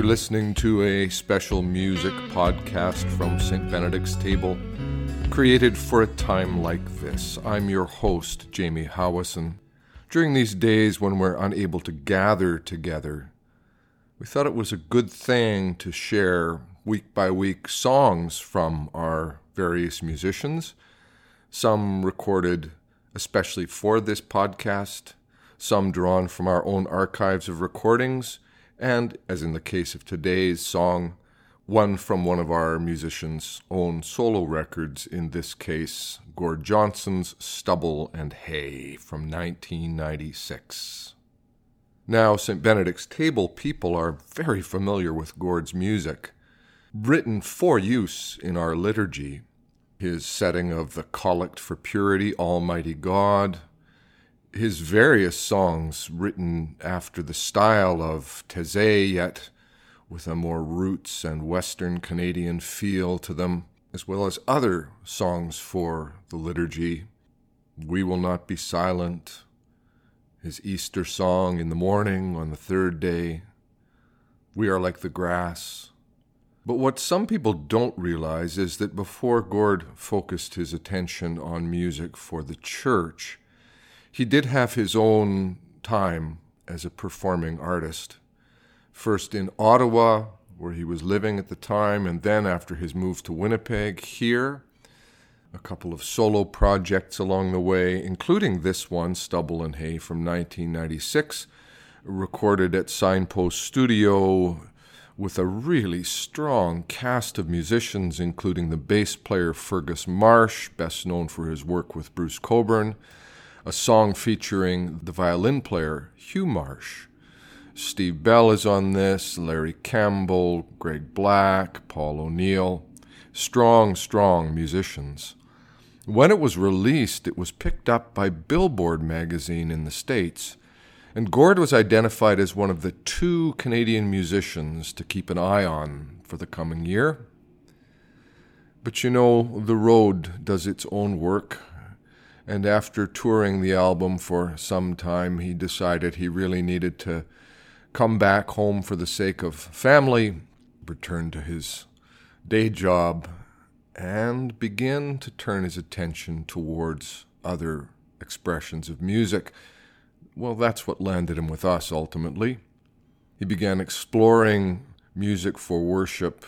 You're listening to a special music podcast from St. Benedict's Table, created for a time like this. I'm your host, Jamie Howison. During these days when we're unable to gather together, we thought it was a good thing to share week by week songs from our various musicians, some recorded especially for this podcast, some drawn from our own archives of recordings and, as in the case of today's song, one from one of our musicians' own solo records, in this case, Gord Johnson's Stubble and Hay from 1996. Now, St. Benedict's Table people are very familiar with Gord's music, written for use in our liturgy. His setting of the Collect for Purity, Almighty God, his various songs written after the style of Taizé, yet with a more roots and Western Canadian feel to them, as well as other songs for the liturgy. We Will Not Be Silent, his Easter song in the morning on the third day. We Are Like the Grass. But what some people don't realize is that before Gord focused his attention on music for the church, he did have his own time as a performing artist. First in Ottawa, where he was living at the time, and then after his move to Winnipeg, here. A couple of solo projects along the way, including this one, Stubble and Hay from 1996, recorded at Signpost Studio with a really strong cast of musicians, including the bass player Fergus Marsh, best known for his work with Bruce Cockburn, a song featuring the violin player Hugh Marsh. Steve Bell is on this, Larry Campbell, Greg Black, Paul O'Neill. Strong, strong musicians. When it was released, it was picked up by Billboard magazine in the States, and Gord was identified as one of the two Canadian musicians to keep an eye on for the coming year. But you know, the road does its own work, and after touring the album for some time, he decided he really needed to come back home for the sake of family, return to his day job, and begin to turn his attention towards other expressions of music. Well, that's what landed him with us ultimately. He began exploring music for worship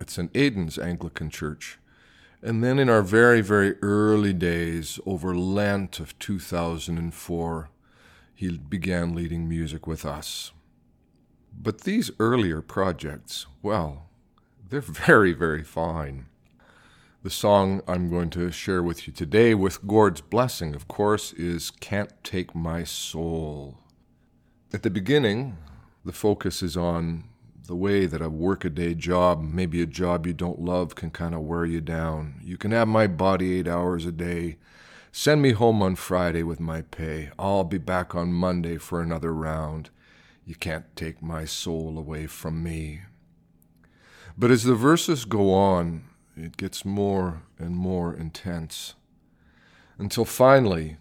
at St. Aidan's Anglican Church and then in our very, very early days, over Lent of 2004, he began leading music with us. But these earlier projects, well, they're very, very fine. The song I'm going to share with you today, with Gord's blessing, of course, is Can't Take My Soul. At the beginning, the focus is on the way that a workaday job, maybe a job you don't love, can kind of wear you down. You can have my body eight hours a day. Send me home on Friday with my pay. I'll be back on Monday for another round. You can't take my soul away from me. But as the verses go on, it gets more and more intense. Until finally,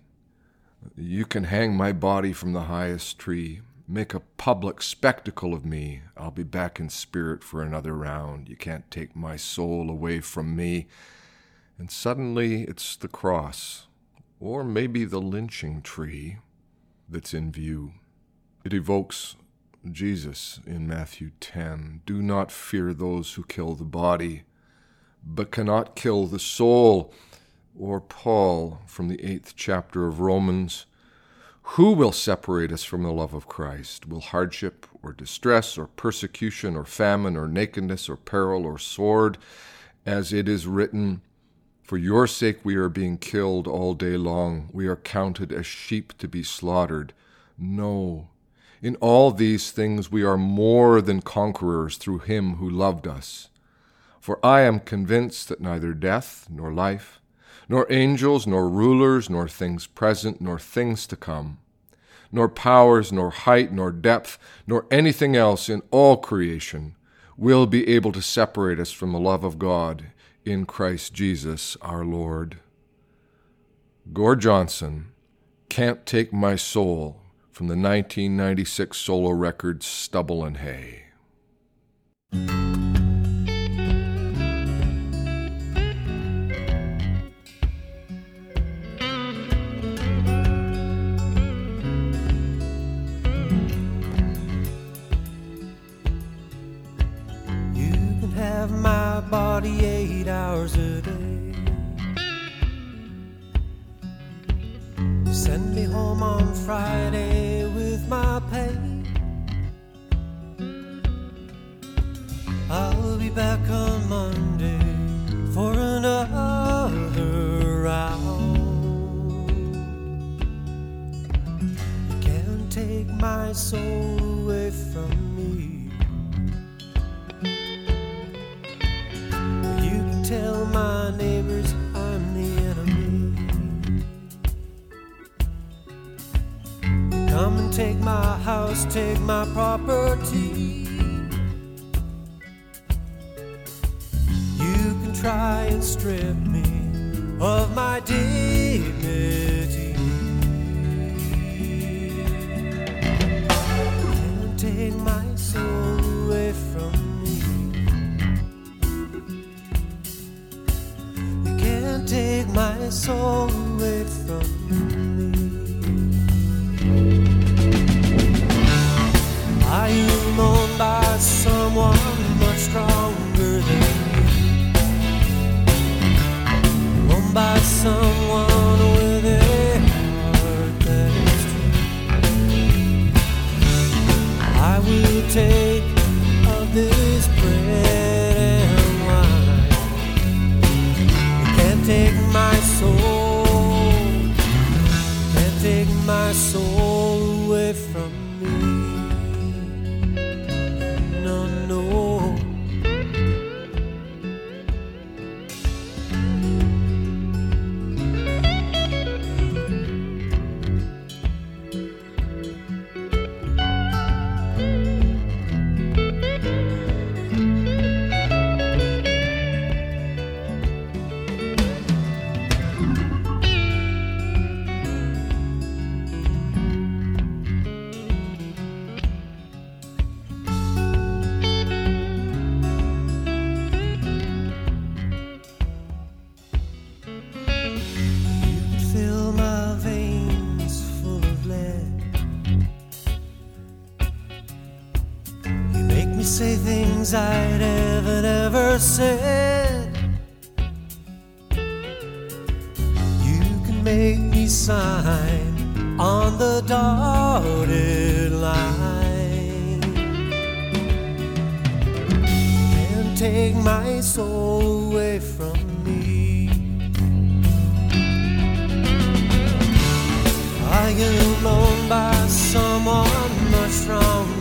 you can hang my body from the highest tree. Make a public spectacle of me. I'll be back in spirit for another round. You can't take my soul away from me. And suddenly it's the cross, or maybe the lynching tree, that's in view. It evokes Jesus in Matthew 10 Do not fear those who kill the body, but cannot kill the soul. Or Paul from the eighth chapter of Romans who will separate us from the love of Christ? Will hardship or distress or persecution or famine or nakedness or peril or sword? As it is written, For your sake we are being killed all day long. We are counted as sheep to be slaughtered. No. In all these things we are more than conquerors through him who loved us. For I am convinced that neither death nor life, nor angels, nor rulers, nor things present, nor things to come, nor powers, nor height, nor depth, nor anything else in all creation will be able to separate us from the love of God in Christ Jesus our Lord. Gord Johnson can't take my soul from the 1996 solo record Stubble and Hay. hours a day. You send me home on Friday with my pay. I'll be back on Monday for another round. You can't take my soul away from my neighbors, I'm the enemy. Come and take my house, take my property. You can try and strip me of my dignity. stronger than you. Owned by someone with a heart that is true. I will take of this bread and wine. You can't take my soul. Can't take my soul away from me. things I'd ever, ever said. You can make me sign on the dotted line and take my soul away from me. Are you known by someone much stronger?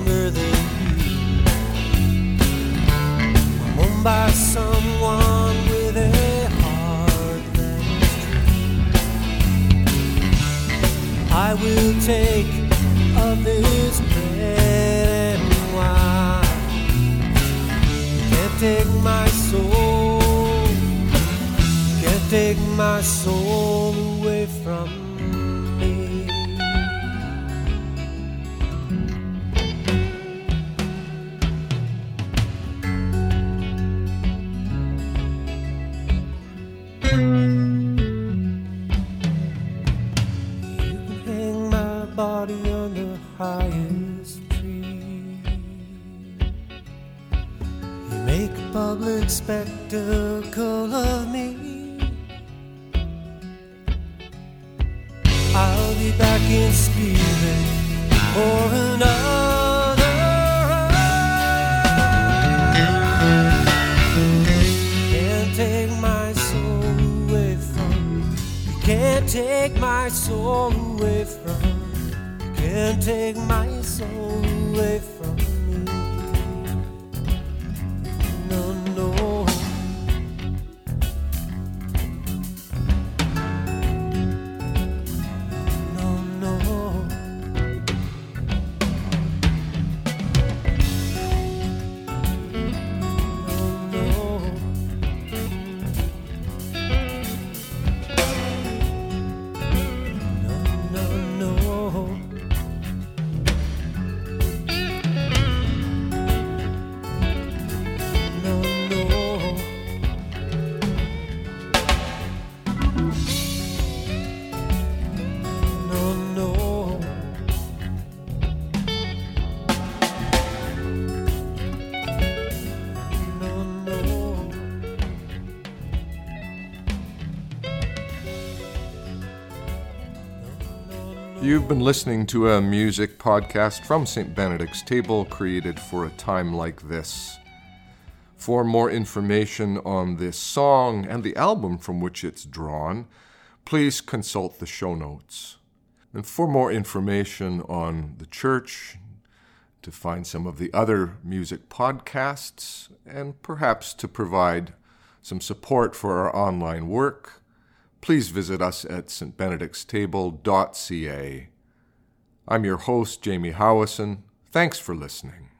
take of this bread and wine. Can't take my soul, can't take my soul away from me. is free. You make a public spectacle of me. I'll be back in spirit for another. You can't take my soul away from. You can't take my soul away from can't take my soul away You've been listening to a music podcast from St. Benedict's Table created for a time like this. For more information on this song and the album from which it's drawn, please consult the show notes. And for more information on the church, to find some of the other music podcasts, and perhaps to provide some support for our online work, please visit us at stbenedictstable.ca. I'm your host, Jamie Howison. Thanks for listening.